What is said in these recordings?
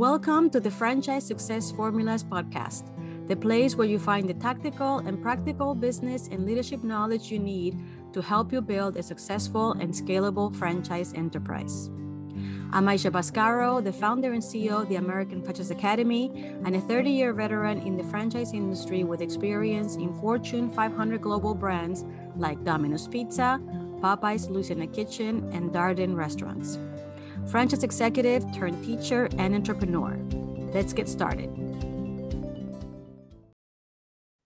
Welcome to the Franchise Success Formulas podcast, the place where you find the tactical and practical business and leadership knowledge you need to help you build a successful and scalable franchise enterprise. I'm Aisha Bascaro, the founder and CEO of the American Franchise Academy, and a 30 year veteran in the franchise industry with experience in Fortune 500 global brands like Domino's Pizza, Popeye's Louisiana Kitchen, and Darden Restaurants. Franchise executive turned teacher and entrepreneur. Let's get started.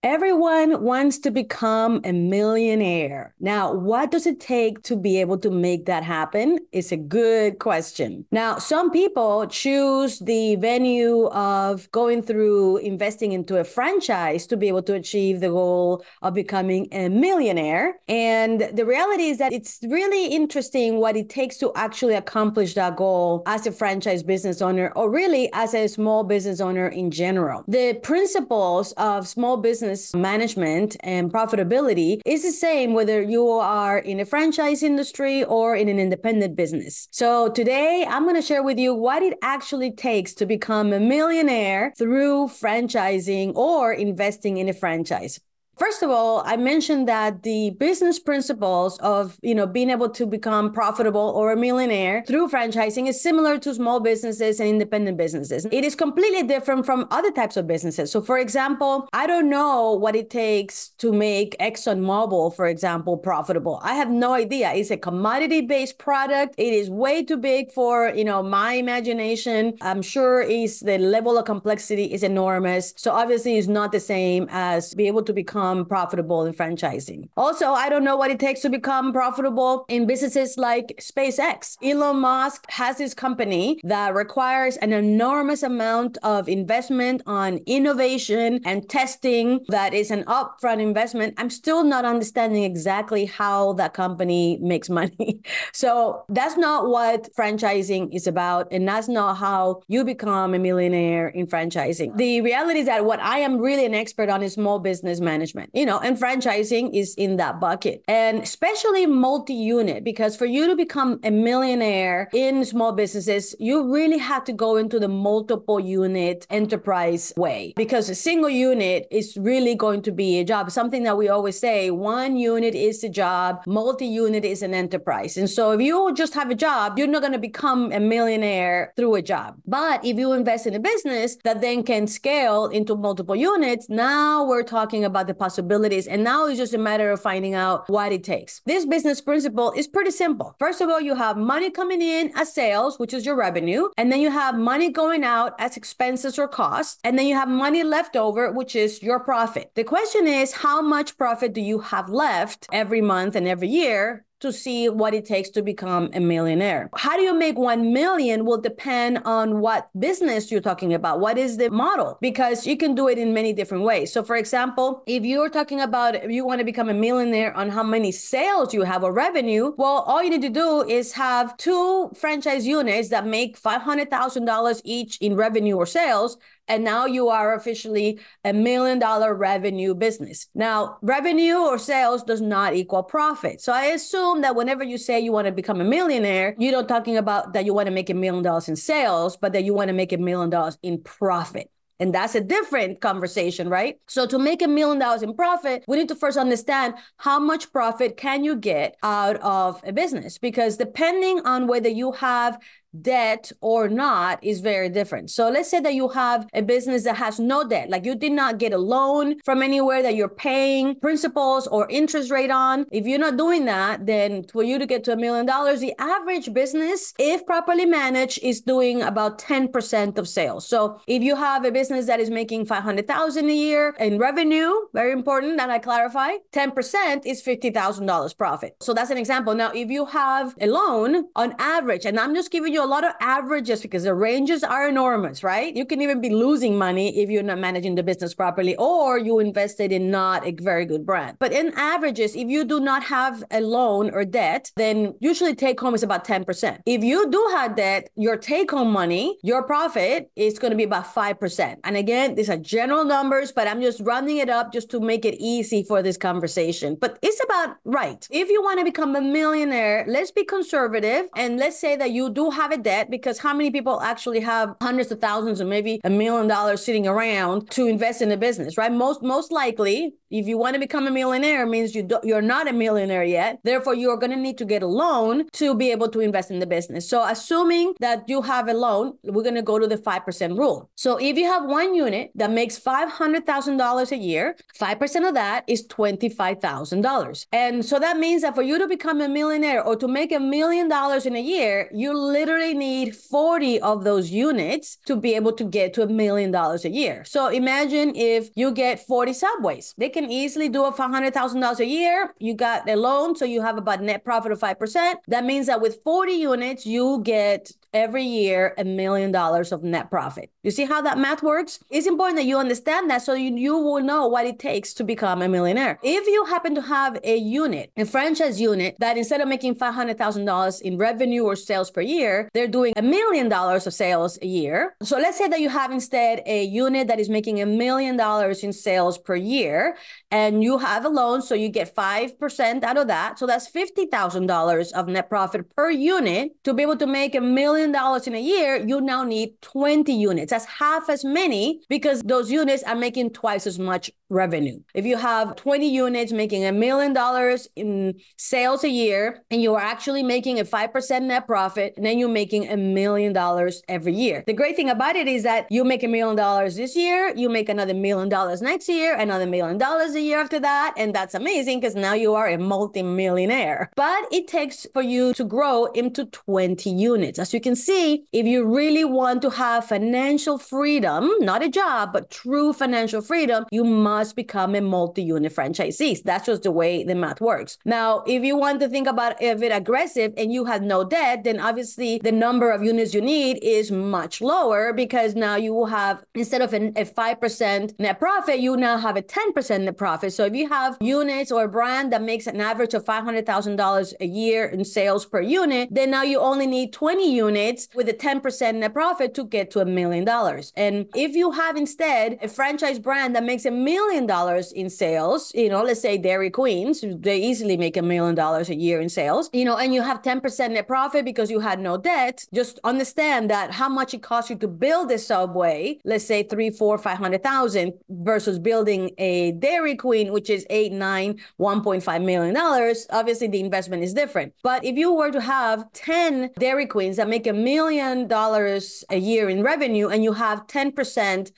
Everyone wants to become a millionaire. Now, what does it take to be able to make that happen? It's a good question. Now, some people choose the venue of going through investing into a franchise to be able to achieve the goal of becoming a millionaire. And the reality is that it's really interesting what it takes to actually accomplish that goal as a franchise business owner or really as a small business owner in general. The principles of small business business management and profitability is the same whether you are in a franchise industry or in an independent business. So today I'm going to share with you what it actually takes to become a millionaire through franchising or investing in a franchise. First of all, I mentioned that the business principles of, you know, being able to become profitable or a millionaire through franchising is similar to small businesses and independent businesses. It is completely different from other types of businesses. So for example, I don't know what it takes to make ExxonMobil, for example, profitable. I have no idea. It's a commodity-based product. It is way too big for, you know, my imagination. I'm sure is the level of complexity is enormous. So obviously it's not the same as be able to become become profitable in franchising. Also, I don't know what it takes to become profitable in businesses like SpaceX. Elon Musk has his company that requires an enormous amount of investment on innovation and testing that is an upfront investment. I'm still not understanding exactly how that company makes money. so that's not what franchising is about. And that's not how you become a millionaire in franchising. The reality is that what I am really an expert on is small business management management, you know, and franchising is in that bucket. And especially multi unit, because for you to become a millionaire in small businesses, you really have to go into the multiple unit enterprise way because a single unit is really going to be a job. Something that we always say one unit is a job, multi unit is an enterprise. And so if you just have a job, you're not going to become a millionaire through a job. But if you invest in a business that then can scale into multiple units, now we're talking about the possibilities. And now it's just a matter of finding out what it takes. This business principle is pretty simple. First of all, you have money coming in as sales, which is your revenue. And then you have money going out as expenses or costs. And then you have money left over, which is your profit. The question is, how much profit do you have left every month and every year to see what it takes to become a millionaire. How do you make 1 million will depend on what business you're talking about. What is the model? Because you can do it in many different ways. So for example, if you're talking about you want to become a millionaire on how many sales you have or revenue, well, all you need to do is have two franchise units that make $500,000 each in revenue or sales and now you are officially a million dollar revenue business. Now, revenue or sales does not equal profit. So I assume that whenever you say you want to become a millionaire, you're not talking about that you want to make a million dollars in sales, but that you want to make a million dollars in profit. And that's a different conversation, right? So to make a million dollars in profit, we need to first understand how much profit can you get out of a business? Because depending on whether you have debt or not is very different. So let's say that you have a business that has no debt, like you did not get a loan from anywhere that you're paying principals or interest rate on. If you're not doing that, then for you to get to a million dollars, the average business, if properly managed, is doing about 10% of sales. So if you have a business that is making 500,000 a year in revenue, very important that I clarify, 10% is $50,000 profit. So that's an example. Now, if you have a loan on average, and I'm just giving you a lot of averages because the ranges are enormous, right? You can even be losing money if you're not managing the business properly or you invested in not a very good brand. But in averages, if you do not have a loan or debt, then usually take home is about 10%. If you do have debt, your take home money, your profit is going to be about 5%. And again, these are general numbers, but I'm just rounding it up just to make it easy for this conversation. But it's about right. If you want to become a millionaire, let's be conservative and let's say that you do have a debt because how many people actually have hundreds of thousands or maybe a million dollars sitting around to invest in a business, right? Most most likely, if you want to become a millionaire, means you do, you're not a millionaire yet. Therefore, you are going to need to get a loan to be able to invest in the business. So, assuming that you have a loan, we're going to go to the five percent rule. So, if you have one unit that makes five hundred thousand dollars a year, five percent of that is twenty five thousand dollars, and so that means that for you to become a millionaire or to make a million dollars in a year, you literally need forty of those units to be able to get to a million dollars a year. So, imagine if you get forty subways, they can easily do it for $100,000 a year. You got a loan, so you have about net profit of 5%. That means that with 40 units, you get every year a million dollars of net profit. You see how that math works? It's important that you understand that so you, you will know what it takes to become a millionaire. If you happen to have a unit, a franchise unit that instead of making $500,000 in revenue or sales per year, they're doing a million dollars of sales a year. So let's say that you have instead a unit that is making a million dollars in sales per year and you have a loan, so you get 5% out of that. So that's $50,000 of net profit per unit to be able to make a million dollars in a year, you now need 20 units. That's half as many because those units are making twice as much revenue. If you have 20 units making a million dollars in sales a year and you are actually making a 5% net profit, then you're making a million dollars every year. The great thing about it is that you make a million dollars this year, you make another million dollars next year, another million dollars a year after that. And that's amazing because now you are a multi-millionaire. But it takes for you to grow into 20 units. As you can see, if you really want to have financial freedom, not a job, but true financial freedom, you must must become a multi-unit franchisee. That's just the way the math works. Now, if you want to think about if it aggressive and you have no debt, then obviously the number of units you need is much lower because now you will have instead of a, a 5% net profit, you now have a 10% net profit. So if you have units or a brand that makes an average of $500,000 a year in sales per unit, then now you only need 20 units with a 10% net profit to get to a million dollars. And if you have instead a franchise brand that makes a million million dollars in sales, you know, let's say Dairy Queens, they easily make a million dollars a year in sales, you know, and you have 10% net profit because you had no debt, just understand that how much it costs you to build a subway, let's say three, four, five hundred thousand versus building a Dairy Queen, which is eight, nine, 1.5 million dollars. Obviously, the investment is different. But if you were to have 10 Dairy Queens that make a million dollars a year in revenue and you have 10%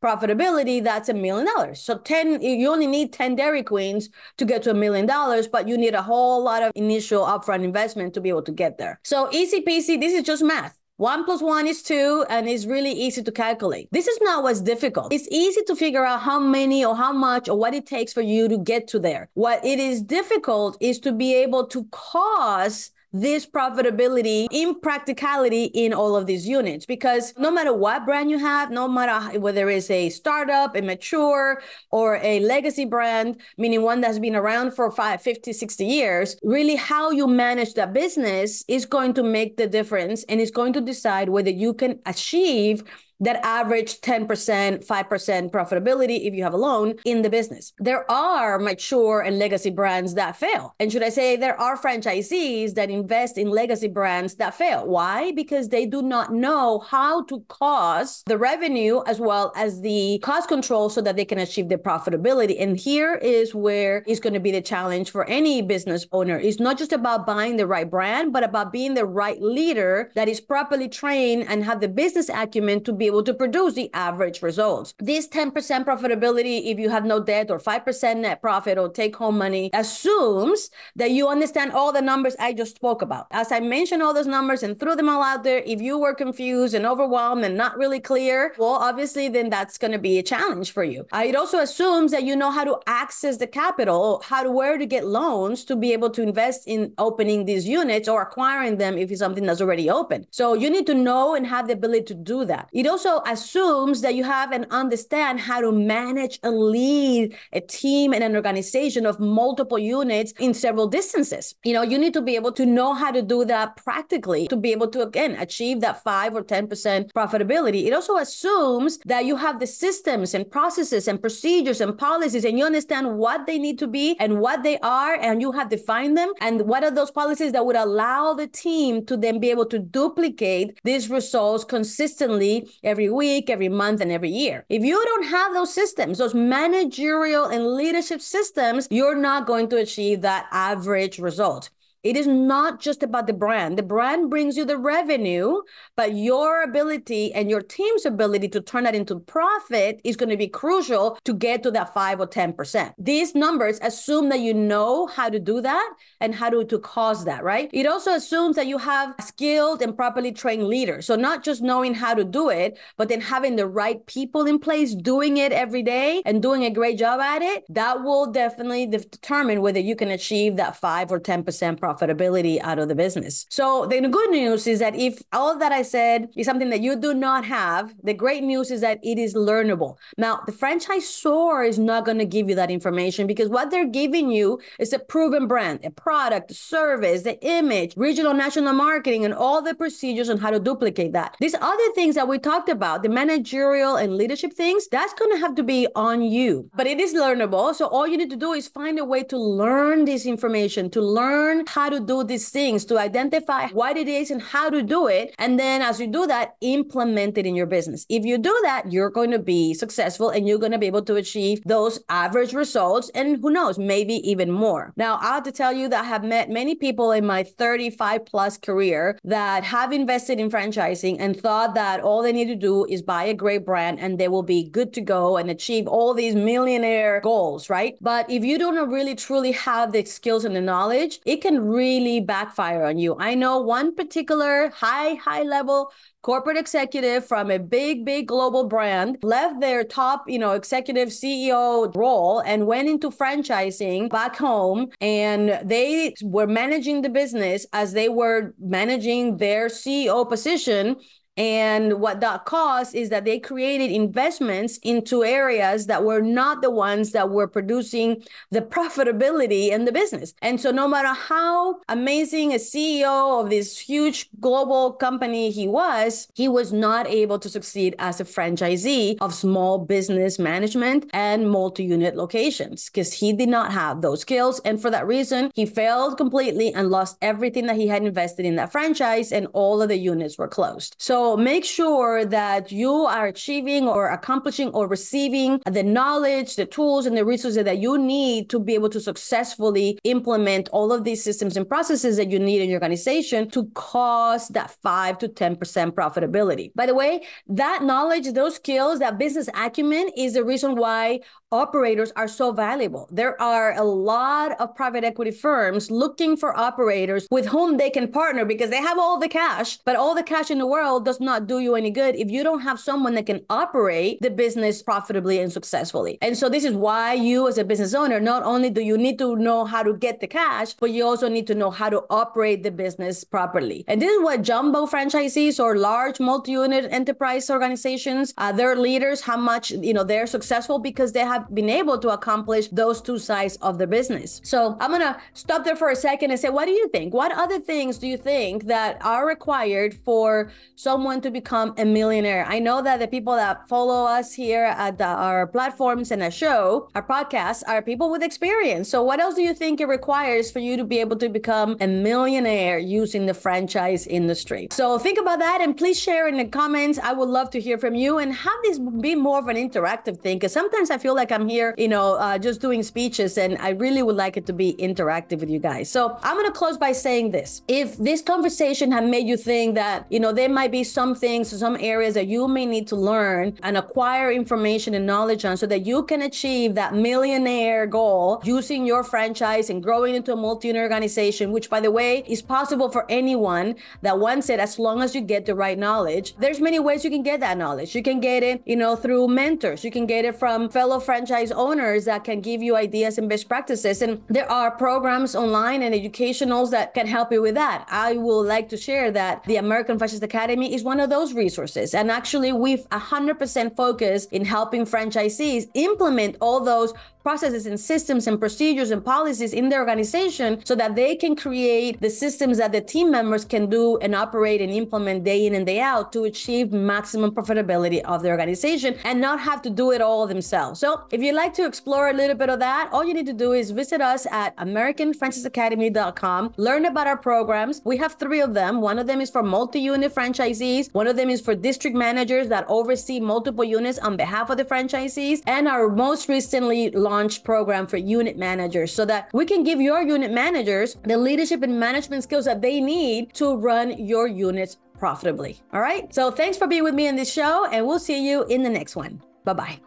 profitability, that's a million dollars. So 10 you only need 10 Dairy Queens to get to a million dollars, but you need a whole lot of initial upfront investment to be able to get there. So easy peasy, this is just math. One plus one is two, and it's really easy to calculate. This is not what's difficult. It's easy to figure out how many or how much or what it takes for you to get to there. What it is difficult is to be able to cause this profitability impracticality in all of these units. Because no matter what brand you have no matter whether it's a startup a mature or a legacy brand meaning one that's been around for 5 50 60 years really how you manage that business is going to make the difference and it's going to decide whether you can achieve that average 10%, 5% profitability if you have a loan in the business. There are mature and legacy brands that fail. And should I say there are franchisees that invest in legacy brands that fail? Why? Because they do not know how to cost the revenue as well as the cost control so that they can achieve the profitability. And here is where is going to be the challenge for any business owner. It's not just about buying the right brand, but about being the right leader that is properly trained and have the business acumen to be able to produce the average results. This 10% profitability, if you have no debt or 5% net profit or take home money, assumes that you understand all the numbers I just spoke about. As I mentioned all those numbers and threw them all out there, if you were confused and overwhelmed and not really clear, well, obviously, then that's going to be a challenge for you. Uh, it also assumes that you know how to access the capital, how to where to get loans to be able to invest in opening these units or acquiring them if it's something that's already open. So you need to know and have the ability to do that. It also also assumes that you have and understand how to manage and lead a team and an organization of multiple units in several distances. You know, you need to be able to know how to do that practically to be able to, again, achieve that 5 or 10% profitability. It also assumes that you have the systems and processes and procedures and policies and you understand what they need to be and what they are and you have defined them and what are those policies that would allow the team to then be able to duplicate these results consistently every week, every month, and every year. If you don't have those systems, those managerial and leadership systems, you're not going to achieve that average result. It is not just about the brand. The brand brings you the revenue, but your ability and your team's ability to turn that into profit is going to be crucial to get to that 5 or 10%. These numbers assume that you know how to do that and how to, to cause that, right? It also assumes that you have skilled and properly trained leaders. So not just knowing how to do it, but then having the right people in place doing it every day and doing a great job at it. That will definitely determine whether you can achieve that 5 or 10% profit profitability out of the business. So the good news is that if all that I said is something that you do not have, the great news is that it is learnable. Now, the franchisor is not going to give you that information because what they're giving you is a proven brand, a product, a service, the image, regional, national marketing, and all the procedures on how to duplicate that. These other things that we talked about, the managerial and leadership things, that's going to have to be on you. But it is learnable. So all you need to do is find a way to learn this information, to learn how to do these things, to identify what it is and how to do it. And then as you do that, implement it in your business. If you do that, you're going to be successful and you're going to be able to achieve those average results. And who knows, maybe even more. Now, I have to tell you that I have met many people in my 35 plus career that have invested in franchising and thought that all they need to do is buy a great brand and they will be good to go and achieve all these millionaire goals, right? But if you don't really truly have the skills and the knowledge, it can really backfire on you. I know one particular high, high level corporate executive from a big, big global brand left their top, you know, executive CEO role and went into franchising back home. And they were managing the business as they were managing their CEO position and what that caused is that they created investments into areas that were not the ones that were producing the profitability in the business. And so, no matter how amazing a CEO of this huge global company he was, he was not able to succeed as a franchisee of small business management and multi unit locations because he did not have those skills. And for that reason, he failed completely and lost everything that he had invested in that franchise, and all of the units were closed. So, make sure that you are achieving or accomplishing or receiving the knowledge, the tools, and the resources that you need to be able to successfully implement all of these systems and processes that you need in your organization to cause that 5 to 10% profitability. By the way, that knowledge, those skills, that business acumen is the reason why operators are so valuable. There are a lot of private equity firms looking for operators with whom they can partner because they have all the cash, but all the cash in the world does not do you any good if you don't have someone that can operate the business profitably and successfully. And so this is why you as a business owner, not only do you need to know how to get the cash, but you also need to know how to operate the business properly. And this is what jumbo franchisees or large multi-unit enterprise organizations, uh, their leaders, how much, you know, they're successful because they have have been able to accomplish those two sides of the business. So I'm going to stop there for a second and say, what do you think? What other things do you think that are required for someone to become a millionaire? I know that the people that follow us here at the, our platforms and our show, our podcast, are people with experience. So what else do you think it requires for you to be able to become a millionaire using the franchise industry? So think about that and please share in the comments. I would love to hear from you and have this be more of an interactive thing because sometimes I feel like like I'm here, you know, uh, just doing speeches, and I really would like it to be interactive with you guys. So I'm going to close by saying this. If this conversation had made you think that, you know, there might be some things, some areas that you may need to learn and acquire information and knowledge on so that you can achieve that millionaire goal using your franchise and growing into a multi organization, which, by the way, is possible for anyone that wants it as long as you get the right knowledge. There's many ways you can get that knowledge. You can get it, you know, through mentors. You can get it from fellow franchise franchise owners that can give you ideas and best practices. And there are programs online and educationals that can help you with that. I will like to share that the American Franchise Academy is one of those resources. And actually, we've 100% focused in helping franchisees implement all those processes and systems and procedures and policies in their organization so that they can create the systems that the team members can do and operate and implement day in and day out to achieve maximum profitability of the organization and not have to do it all themselves. So if you'd like to explore a little bit of that, all you need to do is visit us at AmericanFranchiseAcademy.com, learn about our programs. We have three of them. One of them is for multi-unit franchisees. One of them is for district managers that oversee multiple units on behalf of the franchisees. And our most recently launched launch program for unit managers so that we can give your unit managers the leadership and management skills that they need to run your units profitably. All right. So thanks for being with me in this show, and we'll see you in the next one. Bye bye.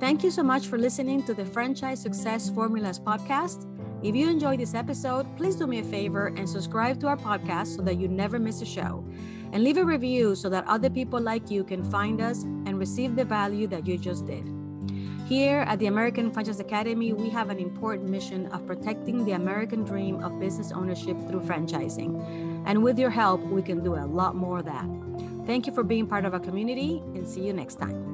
Thank you so much for listening to the Franchise Success Formulas podcast. If you enjoyed this episode, please do me a favor and subscribe to our podcast so that you never miss a show and leave a review so that other people like you can find us and receive the value that you just did. Here at the American Franchise Academy, we have an important mission of protecting the American dream of business ownership through franchising. And with your help, we can do a lot more of that. Thank you for being part of our community and see you next time.